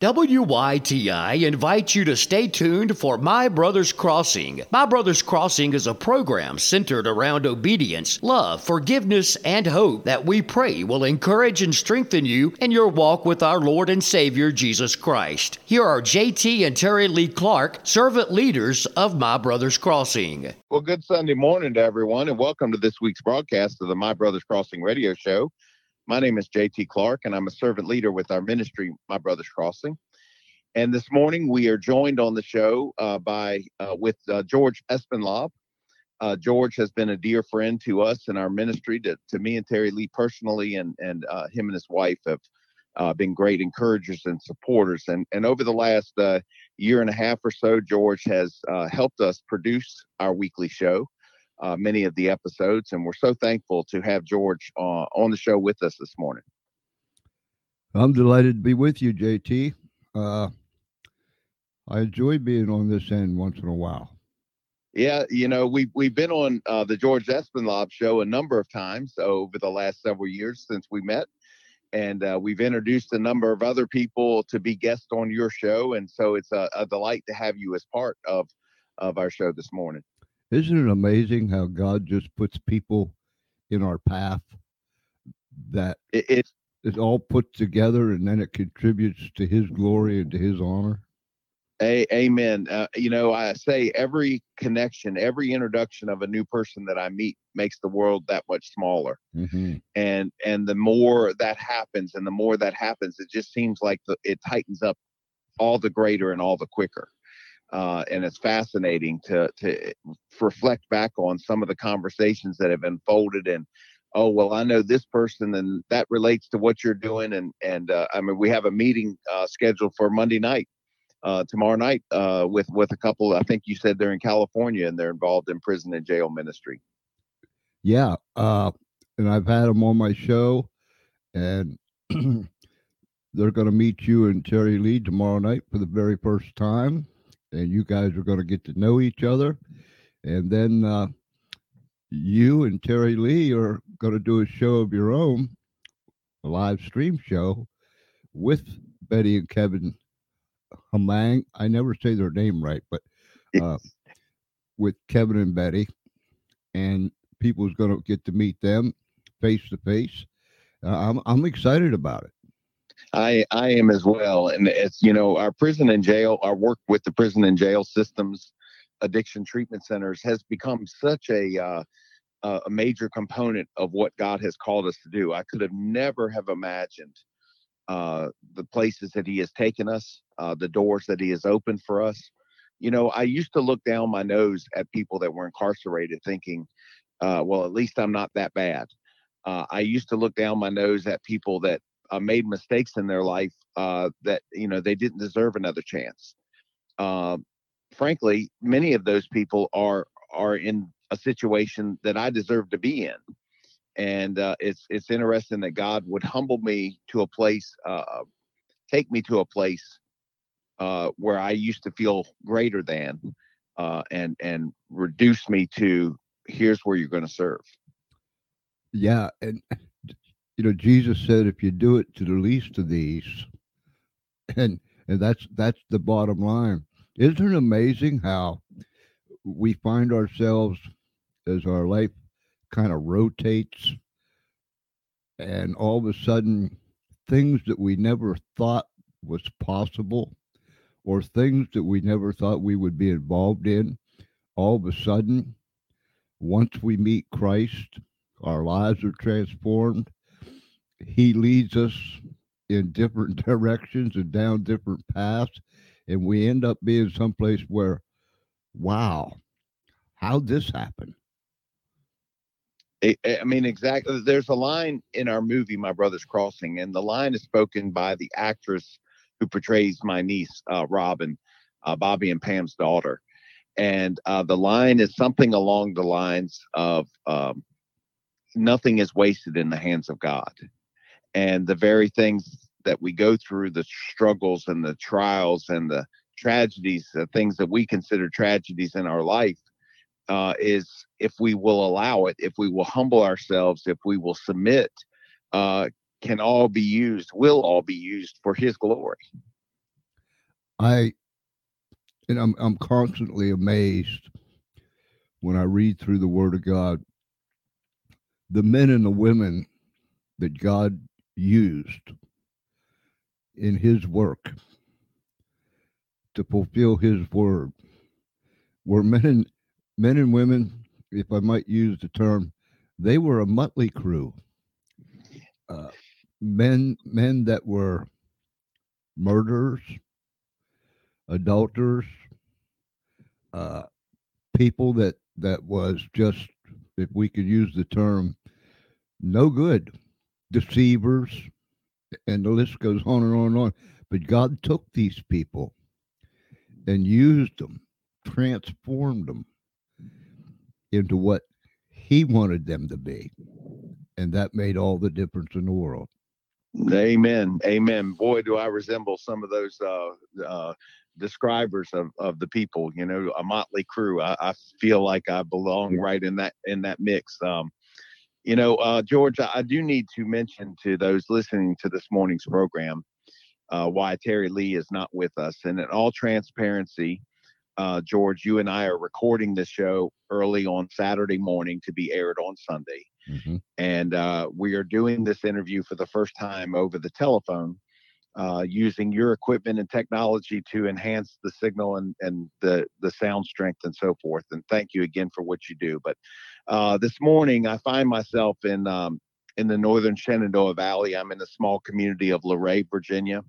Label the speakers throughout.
Speaker 1: WYTI invites you to stay tuned for My Brother's Crossing. My Brother's Crossing is a program centered around obedience, love, forgiveness, and hope that we pray will encourage and strengthen you in your walk with our Lord and Savior Jesus Christ. Here are JT and Terri Lee Clark, servant leaders of My Brother's Crossing.
Speaker 2: Well, good Sunday morning to everyone, and welcome to this week's broadcast of the My Brother's Crossing radio show. My name is JT Clark, and I'm a servant leader with our ministry, My Brother's Crossing. And this morning we are joined on the show uh, by uh, with uh, George Espenlaub. Uh, George has been a dear friend to us in our ministry, to, to me and Terri Lee personally, and and uh, him and his wife have uh, been great encouragers and supporters. And and over the last year and a half or so, George has helped us produce our weekly show uh, many of the episodes, and we're so thankful to have George uh, on the show with us this morning.
Speaker 3: I'm delighted to be with you, JT. Uh, I enjoy being on this end once in a while.
Speaker 2: Yeah, you know, we've we've been on uh, the George Espenlaub show a number of times over the last several years since we met, and uh, we've introduced a number of other people to be guests on your show, and so it's a, a delight to have you as part of of our show this morning.
Speaker 3: Isn't it amazing how God just puts people in our path that it, it's it's all put together and then it contributes to his glory and to his honor?
Speaker 2: A, amen. Uh, you know, I say every connection, every introduction of a new person that I meet makes the world that much smaller. Mm-hmm. And and the more that happens, and the more that happens, it just seems like the, it tightens up all the greater and all the quicker uh, and it's fascinating to to reflect back on some of the conversations that have unfolded and oh well i know this person and that relates to what you're doing and and uh, i mean we have a meeting uh, scheduled for monday night uh, tomorrow night uh, with with a couple i think you said they're in california and they're involved in prison and jail ministry.
Speaker 3: Yeah uh, and i've had them on my show and they're going to meet you and terri lee tomorrow night for the very first time and you guys are going to get to know each other. And then uh, you and Terri Lee are going to do a show of your own, a live stream show with Betty and Kevin Hamang. I never say their name right, but uh, with Kevin and Betty, and people's going to get to meet them face to face. I'm I'm excited about it.
Speaker 2: I I am as well, and it's you know our prison and jail, our work with the prison and jail systems, addiction treatment centers has become such a uh, a major component of what God has called us to do. I could have never have imagined uh, the places that He has taken us, uh, the doors that He has opened for us. You know, I used to look down my nose at people that were incarcerated, thinking, uh, "Well, at least I'm not that bad." Uh, I used to look down my nose at people that uh, made mistakes in their life uh, that you know they didn't deserve another chance. Uh, frankly, many of those people are are in a situation that I deserve to be in, and uh, it's it's interesting that God would humble me to a place, uh, take me to a place uh, where I used to feel greater than, and and reduce me to here's where you're going to serve.
Speaker 3: Yeah, and you know, Jesus said, if you do it to the least of these, and and that's that's the bottom line. Isn't it amazing how we find ourselves as our life kind of rotates and all of a sudden things that we never thought was possible or things that we never thought we would be involved in all of a sudden once we meet christ our lives are transformed he leads us in different directions and down different paths and we end up being someplace where wow how'd this happen?
Speaker 2: I, mean exactly there's a line in our movie my brother's crossing and the line is spoken by the actress who portrays my niece uh, robin uh, bobby and pam's daughter. And uh, the line is something along the lines of um, nothing is wasted in the hands of god and the very things that we go through the struggles and the trials and the tragedies the things that we consider tragedies in our life uh, is if we will allow it if we will humble ourselves if we will submit uh, can all be used will all be used for his glory.
Speaker 3: I and I'm I'm constantly amazed when I read through the Word of God, the men and the women that God used in His work to fulfill His word were men and men and women, if I might use the term, they were a motley crew. Uh, men men that were murderers, adulterers, uh, people that that was just, if we could use the term, no good, deceivers, and the list goes on and on and on. But God took these people and used them, transformed them into what He wanted them to be. And that made all the difference in the world.
Speaker 2: Amen. Amen. Boy, do I resemble some of those uh, uh, describers of, of the people, you know, a motley crew. I, I feel like I belong right in that in that mix. Um, you know, uh, George, I, do need to mention to those listening to this morning's program uh, why Terri Lee is not with us. And in all transparency, uh, George, you and I are recording this show early on Saturday morning to be aired on Sunday.
Speaker 3: Mm-hmm.
Speaker 2: And uh, we are doing this interview for the first time over the telephone uh, using your equipment and technology to enhance the signal and, and the, the sound strength and so forth. And thank you again for what you do. But uh, this morning, I find myself in um, in the northern Shenandoah Valley. I'm in the small community of Luray, Virginia.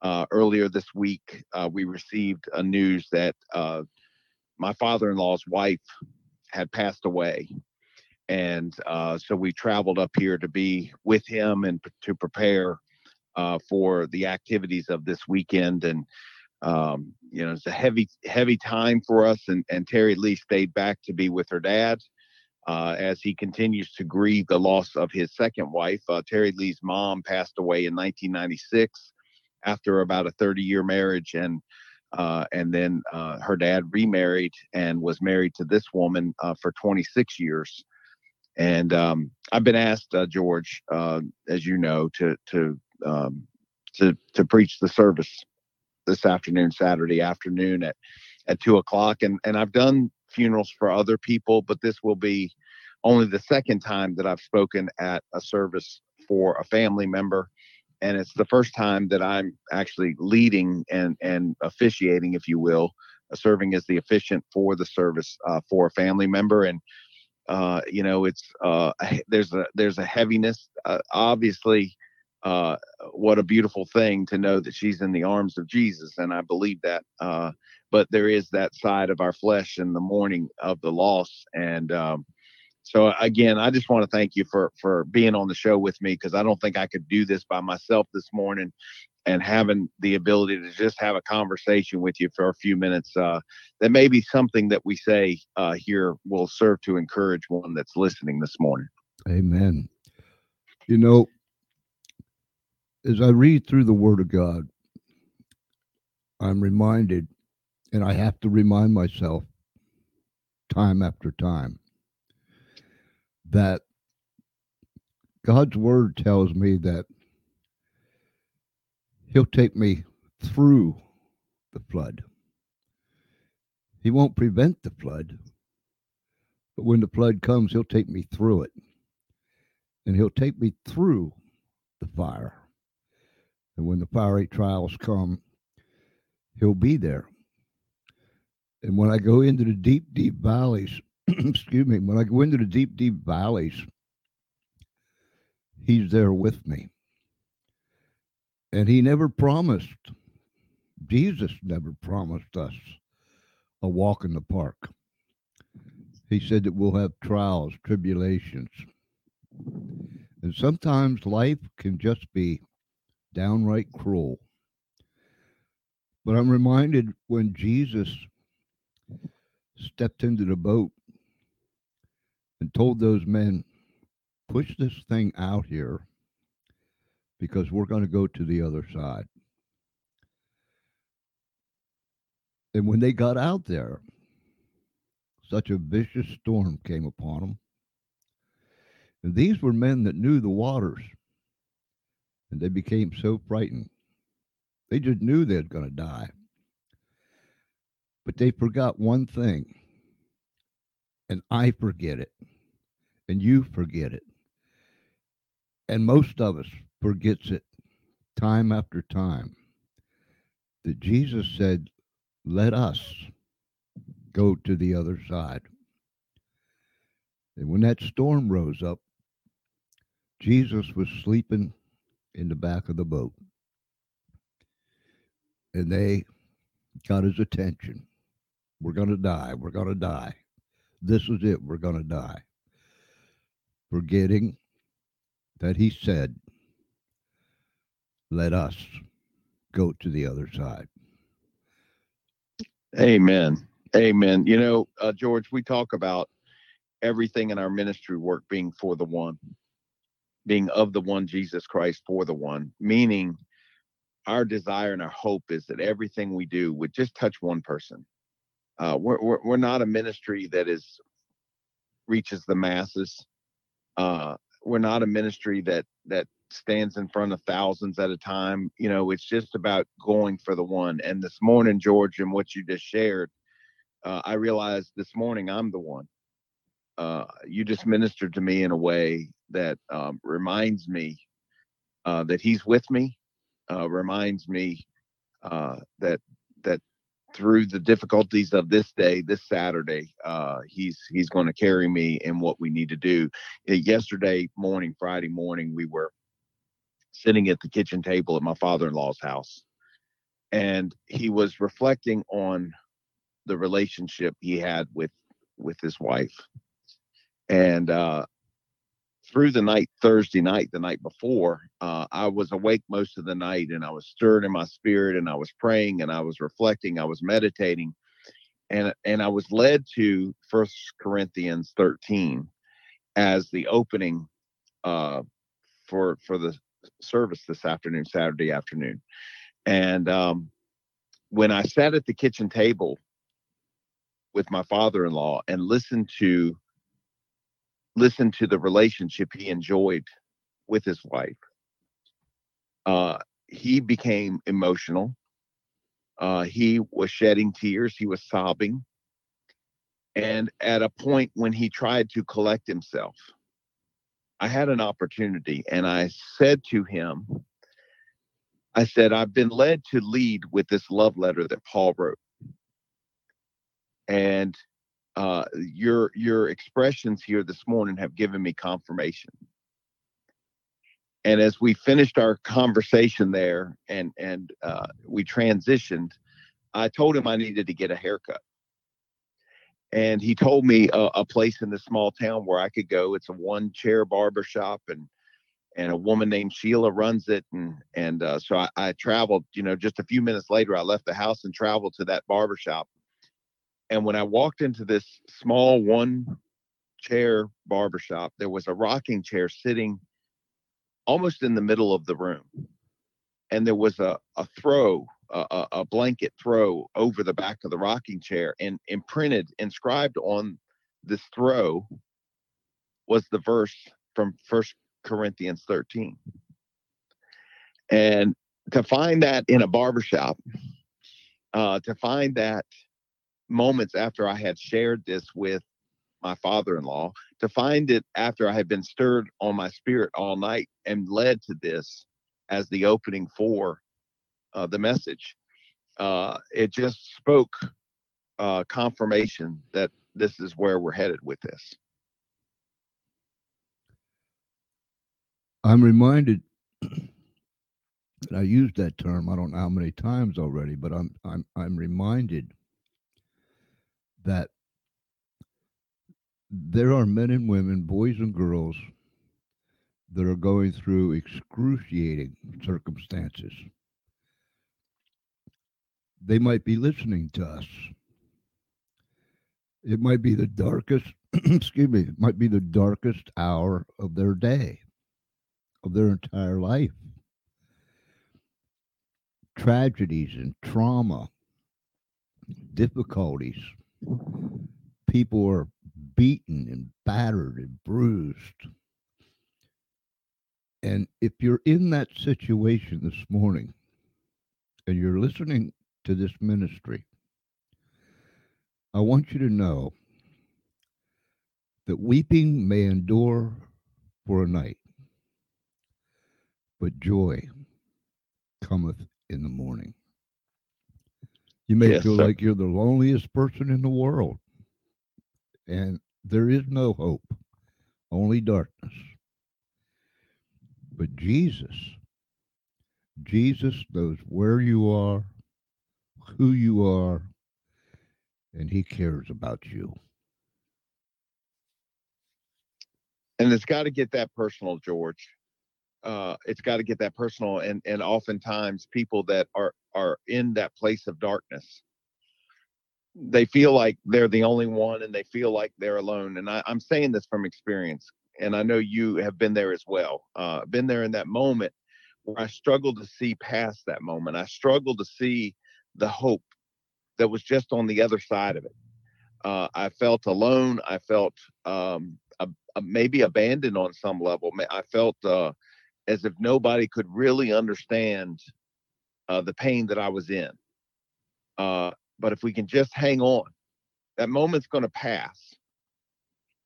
Speaker 2: Uh, earlier this week, uh, we received a news that uh, my father-in-law's wife had passed away, and so we traveled up here to be with him and p- to prepare uh, for the activities of this weekend. And um, you know, it's a heavy, heavy time for us. And, and Terri Lee stayed back to be with her dad uh, as he continues to grieve the loss of his second wife. Uh, Terri Lee's mom passed away in 1996 after about a 30 year marriage. And uh, and then uh, her dad remarried and was married to this woman uh, for 26 years. And um, I've been asked, uh, George, uh, as you know, to to um, to to preach the service this afternoon, Saturday afternoon at at two o'clock. And and I've done funerals for other people, but this will be only the second time that I've spoken at a service for a family member. And it's the first time that I'm actually leading and and officiating, if you will, uh, serving as the officiant for the service uh, for a family member. And uh, you know, it's uh, there's a there's a heaviness. Uh, obviously, uh, what a beautiful thing to know that she's in the arms of Jesus, and I believe that. Uh, but there is that side of our flesh in the mourning of the loss, and um, so again, I just want to thank you for for being on the show with me because I don't think I could do this by myself this morning, and having the ability to just have a conversation with you for a few minutes. Uh, that may be something that we say uh, here will serve to encourage one that's listening this morning.
Speaker 3: Amen. You know, as I read through the Word of God, I'm reminded, and I have to remind myself time after time, that God's Word tells me that He'll take me through the flood. He won't prevent the flood, but when the flood comes, He'll take me through it. And He'll take me through the fire. And when the fiery trials come, He'll be there. And when I go into the deep, deep valleys, excuse me, when I go into the deep, deep valleys, He's there with me. And He never promised, Jesus never promised us a walk in the park. He said that we'll have trials, tribulations. And sometimes life can just be downright cruel. But I'm reminded when Jesus stepped into the boat and told those men, push this thing out here because we're going to go to the other side. And when they got out there, such a vicious storm came upon them. And these were men that knew the waters and they became so frightened. They just knew they were going to die. But they forgot one thing, and I forget it, and you forget it. And most of us forgets it time after time. That Jesus said, let us go to the other side. And when that storm rose up, Jesus was sleeping in the back of the boat. And they got his attention. We're going to die. We're going to die. This is it. We're going to die. Forgetting that he said, let us go to the other side.
Speaker 2: Amen. Amen. You know, uh, George, we talk about everything in our ministry work being for the one, being of the one Jesus Christ for the one, meaning our desire and our hope is that everything we do would just touch one person. Uh, we're, we're, we're not a ministry that is reaches the masses. Uh, we're not a ministry that that stands in front of thousands at a time. You know, it's just about going for the one. And this morning, George, and what you just shared, uh, I realized this morning I'm the one. Uh, you just ministered to me in a way that um, reminds me uh, that He's with me. Uh, reminds me uh, that that through the difficulties of this day, this Saturday, uh, he's he's going to carry me in what we need to do. Yesterday morning, Friday morning, we were sitting at the kitchen table at my father-in-law's house and he was reflecting on the relationship he had with with his wife and uh through the night thursday night the night before uh i was awake most of the night and i was stirred in my spirit and i was praying and i was reflecting i was meditating and and i was led to first corinthians 13 as the opening uh for for the service this afternoon, Saturday afternoon. And um, when I sat at the kitchen table with my father-in-law and listened to listened to the relationship he enjoyed with his wife, uh, he became emotional. Uh, he was shedding tears. He was sobbing. And at a point when he tried to collect himself, I had an opportunity and I said to him, I said, I've been led to lead with this love letter that Paul wrote. And uh, your your expressions here this morning have given me confirmation. And as we finished our conversation there and and uh, we transitioned, I told him I needed to get a haircut and he told me a, a, place in this small town where I could go. It's a one chair barber shop and and a woman named Sheila runs it and and uh, so I, I, traveled, you know, just a few minutes later I left the house and traveled to that barber shop. And when I walked into this small one chair barber shop, there was a rocking chair sitting almost in the middle of the room. And there was a, a throw a, a blanket throw over the back of the rocking chair and imprinted, inscribed on this throw was the verse from First Corinthians 13. And to find that in a barbershop, uh, to find that moments after I had shared this with my father in law, to find it after I had been stirred on my spirit all night and led to this as the opening for uh, the message. Uh, it just spoke uh, confirmation that this is where we're headed with this.
Speaker 3: I'm reminded. I used that term. I don't know how many times already, but I'm I'm I'm reminded that there are men and women, boys and girls, that are going through excruciating circumstances they might be listening to us. It might be the darkest, excuse me, it might be the darkest hour of their day, of their entire life. Tragedies and trauma, difficulties. People are beaten and battered and bruised. And if you're in that situation this morning and you're listening to this ministry, I want you to know that weeping may endure for a night, but joy cometh in the morning. You may
Speaker 2: Yes,
Speaker 3: feel
Speaker 2: sir.
Speaker 3: like you're the loneliest person in the world, and there is no hope, only darkness. But Jesus, Jesus knows where you are, who you are, and he cares about you.
Speaker 2: and it's got to get that personal george uh it's got to get that personal and and oftentimes people that are are in that place of darkness. They feel like they're the only one and they feel like they're alone. And I, i'm saying this from experience and i know you have been there as well. Uh been there in that moment where i struggled to see past that moment. I struggled to see the hope that was just on the other side of it. Uh, i felt alone. I felt um, a, a, maybe abandoned on some level. I felt uh, as if nobody could really understand uh, the pain that i was in. Uh, but if we can just hang on that moment's going to pass.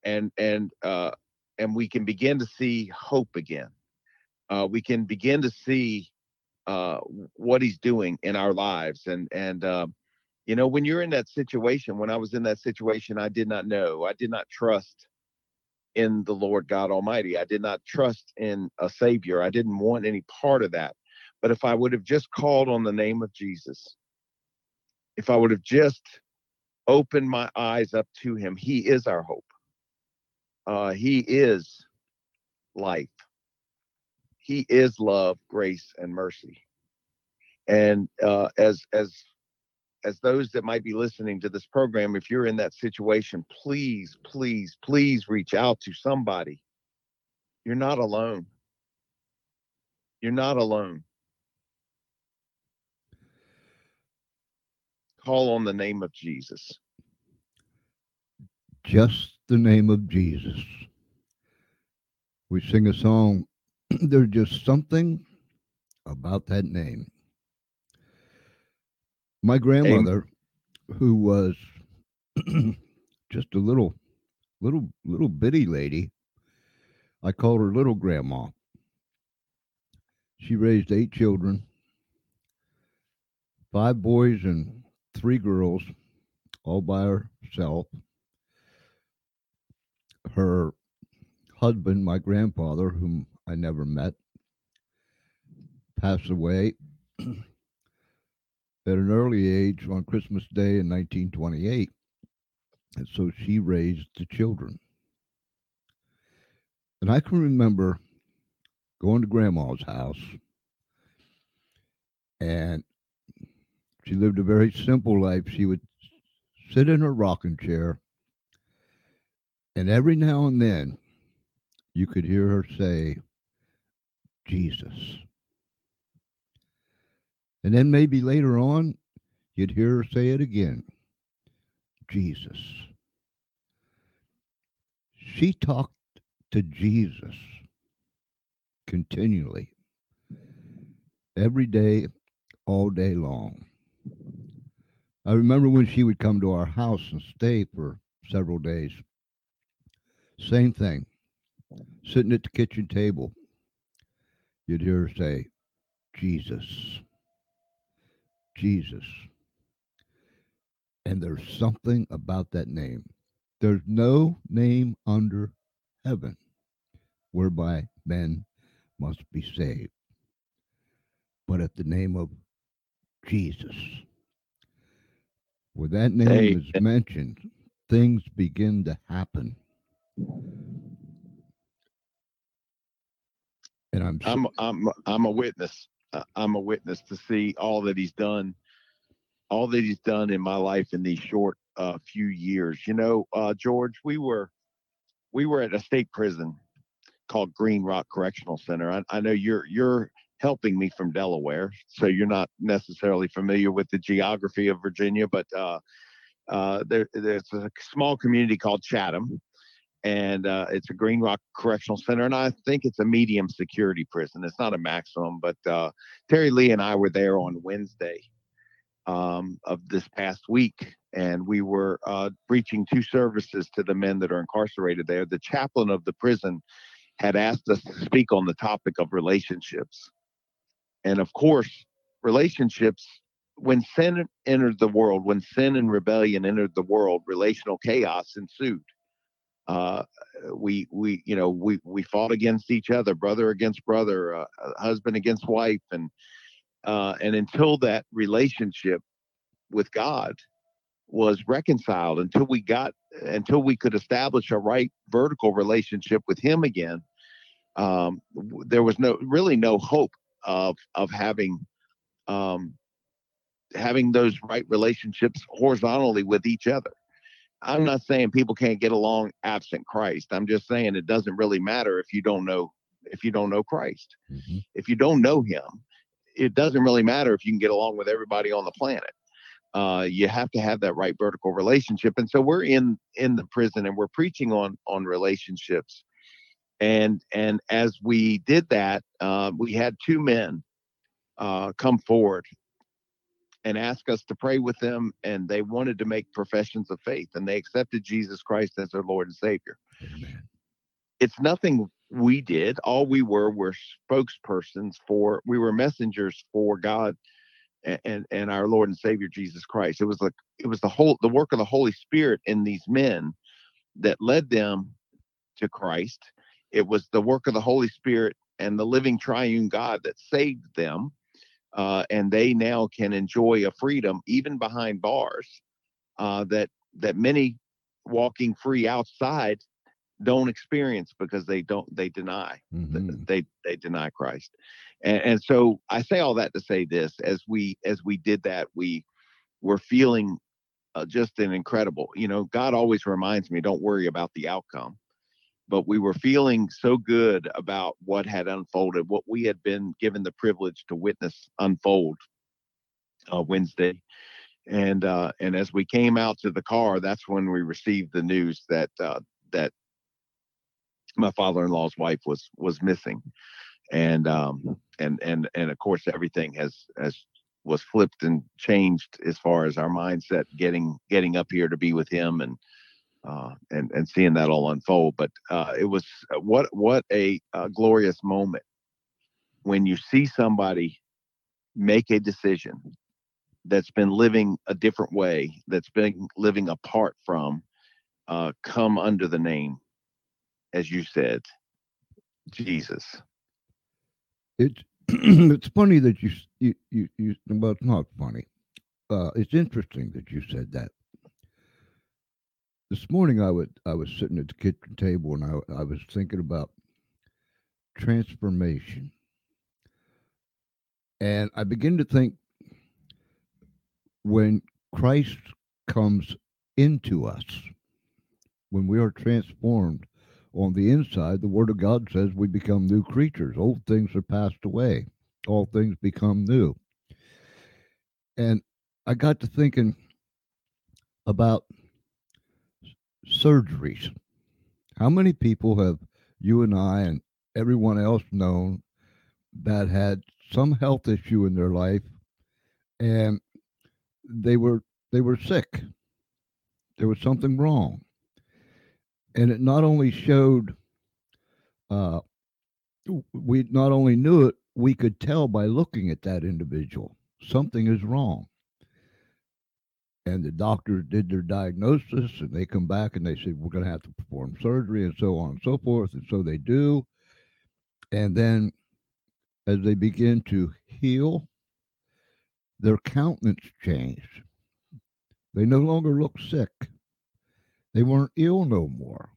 Speaker 2: And and uh, and we can begin to see hope again. Uh, we can begin to see uh, what he's doing in our lives. And and uh, you know when you're in that situation when i was in that situation i did not know. I did not trust in the lord god almighty. I did not trust in a savior. I didn't want any part of that but if i would have just called on the name of jesus if i would have just opened my eyes up to him he is our hope. Uh, he is life. He is love grace and mercy. And uh, as as as those that might be listening to this program if you're in that situation please please please reach out to somebody. You're not alone. You're not alone call on the name of jesus
Speaker 3: Just the name of Jesus. We sing a song, there's just something about that name. My grandmother, who was just a little, little, little bitty lady, I called her little grandma. She raised eight children, five boys and three girls, all by herself. Her husband, my grandfather, whom I never met, passed away at an early age on Christmas Day in 1928. And so she raised the children. And I can remember going to grandma's house, and she lived a very simple life. She would sit in her rocking chair, and every now and then you could hear her say, Jesus. And then maybe later on, you'd hear her say it again Jesus. She talked to Jesus continually, every day, all day long. I remember when she would come to our house and stay for several days. Same thing, sitting at the kitchen table, you'd hear her say, Jesus, Jesus. And there's something about that name. There's no name under heaven whereby men must be saved. But at the name of Jesus, where that name
Speaker 2: Hey.
Speaker 3: is mentioned, things begin to happen. And I'm,
Speaker 2: I'm I'm I'm a witness. I'm a witness to see all that he's done, all that he's done in my life in these short uh, few years. You know, uh, George, we were we were at a state prison called Green Rock Correctional Center. I, I know you're you're helping me from Delaware, so you're not necessarily familiar with the geography of Virginia, but uh, uh, there, there's a small community called Chatham, and uh, it's a Green Rock Correctional Center, and I think it's a medium security prison. It's not a maximum, but uh, Terri Lee and I were there on Wednesday, um, of this past week, and we were uh, preaching two services to the men that are incarcerated there. The chaplain of the prison had asked us to speak on the topic of relationships. And of course, relationships, when sin entered the world, when sin and rebellion entered the world, relational chaos ensued. Uh, we we you know we we fought against each other, brother against brother, uh, husband against wife, and uh, and until that relationship with God was reconciled, until we got until we could establish a right vertical relationship with Him again, um, there was no really no hope of of having um, having those right relationships horizontally with each other. I'm not saying people can't get along absent Christ. I'm just saying it doesn't really matter if you don't know if you don't know Christ. Mm-hmm. If you don't know him, it doesn't really matter if you can get along with everybody on the planet. Uh, you have to have that right vertical relationship. And so we're in in the prison and we're preaching on on relationships. And and as we did that, uh, we had two men uh, come forward and ask us to pray with them. And they wanted to make professions of faith and they accepted Jesus Christ as their Lord and Savior. Amen. It's nothing we did. All we were were spokespersons for, we were messengers for God and, and, and our Lord and Savior Jesus Christ. It was like, it was the whole, the work of the Holy Spirit in these men that led them to Christ. It was the work of the Holy Spirit and the living triune God that saved them uh, and they now can enjoy a freedom even behind bars uh, that that many walking free outside don't experience because they don't they deny mm-hmm. they they deny Christ and, and so I say all that to say this as we as we did that we were feeling uh, just an incredible you know God always reminds me don't worry about the outcome but we were feeling so good about what had unfolded, what we had been given the privilege to witness unfold uh, Wednesday. And uh, and as we came out to the car, that's when we received the news that uh, that my father-in-law's wife was was missing, and um, and and and of course everything has has was flipped and changed as far as our mindset getting getting up here to be with him and uh, and and seeing that all unfold. But uh, it was uh, what what a, a glorious moment when you see somebody make a decision that's been living a different way, that's been living apart from, uh, come under the name, as you said, Jesus.
Speaker 3: It's it's funny that you you you, you well, it's not funny. Uh, it's interesting that you said that this morning I would I was sitting at the kitchen table and I I was thinking about transformation. And I begin to think when Christ comes into us, when we are transformed on the inside, the Word of God says we become new creatures. Old things are passed away, all things become new. And I got to thinking about surgeries. How many people have you and I and everyone else known that had some health issue in their life and they were they were sick. There was something wrong. And it not only showed uh, we not only knew it, we could tell by looking at that individual something is wrong and the doctors did their diagnosis and they come back and they said we're going to have to perform surgery and so on and so forth and so they do. And then as they begin to heal their countenance changed. They no longer looked sick. They weren't ill no more.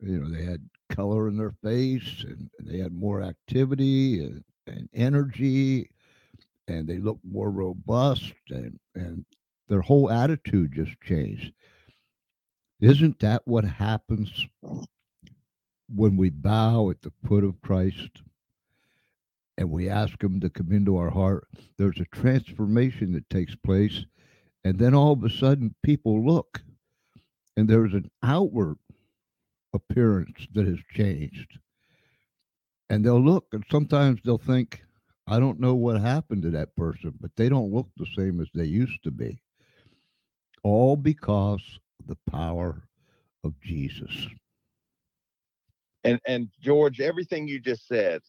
Speaker 3: You know they had color in their face and, they had more activity and, and energy and they looked more robust and and their whole attitude just changed. Isn't that what happens when we bow at the foot of Christ and we ask Him to come into our heart? There's a transformation that takes place. And then all of a sudden, people look and there's an outward appearance that has changed. And they'll look and sometimes they'll think, I don't know what happened to that person, but they don't look the same as they used to be. All because of the power of Jesus.
Speaker 2: And and George, everything you just said,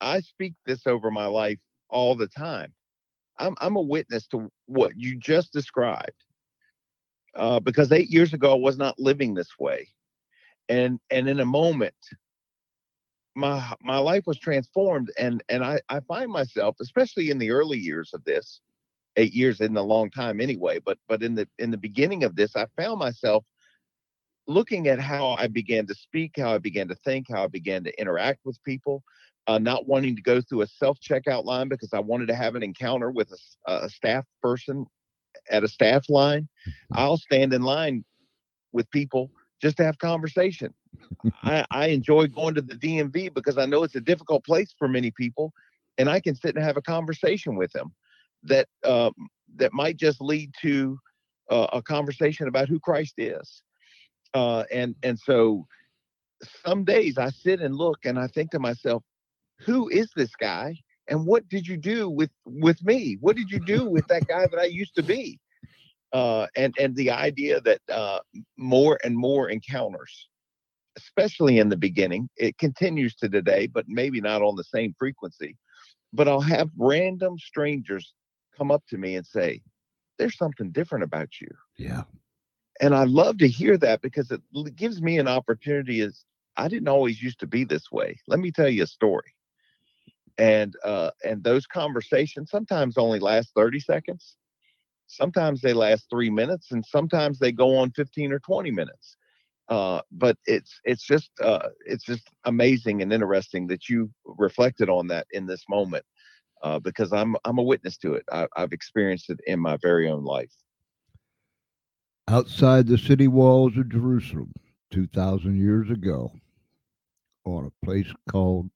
Speaker 2: I speak this over my life all the time. I'm I'm a witness to what you just described. Uh, because eight years ago I was not living this way. And and in a moment, my my life was transformed and and I, I find myself, especially in the early years of this, eight years in a long time anyway, but but in the in the beginning of this, I found myself looking at how I began to speak, how I began to think, how I began to interact with people, uh, not wanting to go through a self checkout line because I wanted to have an encounter with a, a staff person at a staff line. Mm-hmm. I'll stand in line with people just to have conversation. I, I enjoy going to the DMV because I know it's a difficult place for many people, and I can sit and have a conversation with them that um, that might just lead to uh, a conversation about who Christ is. Uh, and and so some days I sit and look and I think to myself, who is this guy? And what did you do with with me? What did you do with that guy that I used to be? Uh, and and the idea that uh, more and more encounters, especially in the beginning, it continues to today, but maybe not on the same frequency. But I'll have random strangers come up to me and say, "There's something different about you."
Speaker 3: Yeah.
Speaker 2: And I love to hear that because it gives me an opportunity. Is I didn't always used to be this way. Let me tell you a story. And uh, and those conversations sometimes only last 30 seconds Sometimes they last three minutes, and sometimes they go on 15 or 20 minutes. Uh, but it's it's just uh, it's just amazing and interesting that you reflected on that in this moment, uh, because I'm I'm a witness to it. I, I've experienced it in my very own life.
Speaker 3: Outside the city walls of Jerusalem, two thousand years ago, on a place called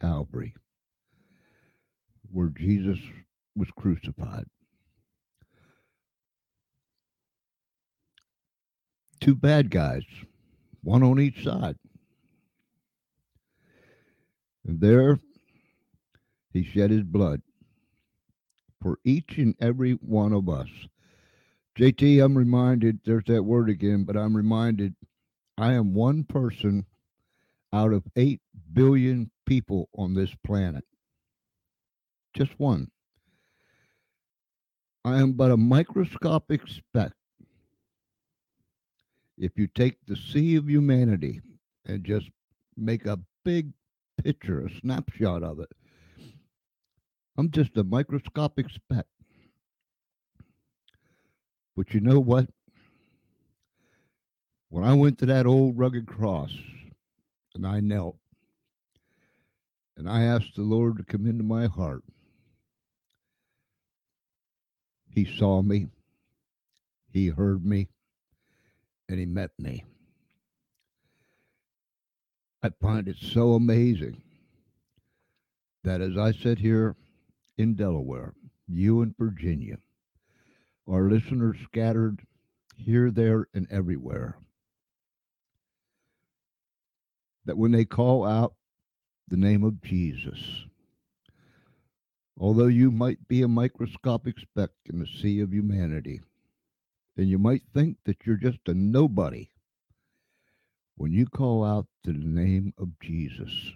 Speaker 3: Calvary, where Jesus was crucified. two bad guys, one on each side. And there he shed his blood for each and every one of us. JT, I'm reminded, there's that word again, but I'm reminded I am one person out of 8 billion people on this planet. Just one. I am but a microscopic speck if you take the sea of humanity and just make a big picture, a snapshot of it, I'm just a microscopic speck. But you know what? When I went to that old rugged cross and I knelt and I asked the Lord to come into my heart, He saw me, He heard me, and he met me. I find it so amazing that as I sit here in Delaware, you in Virginia, our listeners scattered here, there, and everywhere, that when they call out the name of Jesus, although you might be a microscopic speck in the sea of humanity, and you might think that you're just a nobody when you call out to the name of Jesus.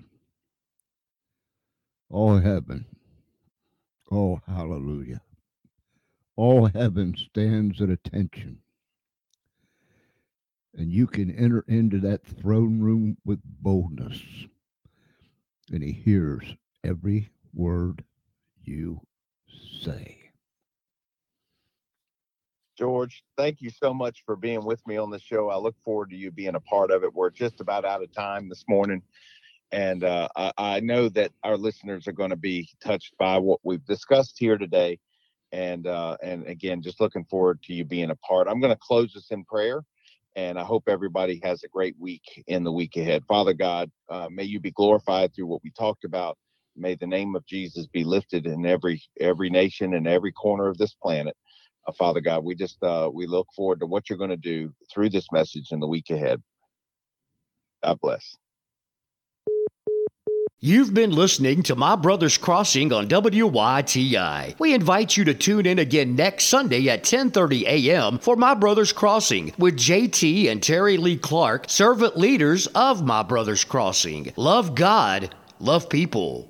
Speaker 3: All heaven, oh hallelujah, all heaven stands at attention. And you can enter into that throne room with boldness. And he hears every word you say.
Speaker 2: George, thank you so much for being with me on the show. I look forward to you being a part of it. We're just about out of time this morning. And uh, I, I, know that our listeners are going to be touched by what we've discussed here today. And uh, and again, just looking forward to you being a part. I'm going to close this in prayer, and I hope everybody has a great week in the week ahead. Father God, uh, may you be glorified through what we talked about. May the name of Jesus be lifted in every every nation and every corner of this planet uh, Father God, we just uh, we look forward to what you're going to do through this message in the week ahead. God bless.
Speaker 1: You've been listening to My Brother's Crossing on WYTI. We invite you to tune in again next Sunday at 10:30 a.m. for My Brother's Crossing with JT and Terri Lee Clark, servant leaders of My Brother's Crossing. Love God, love people.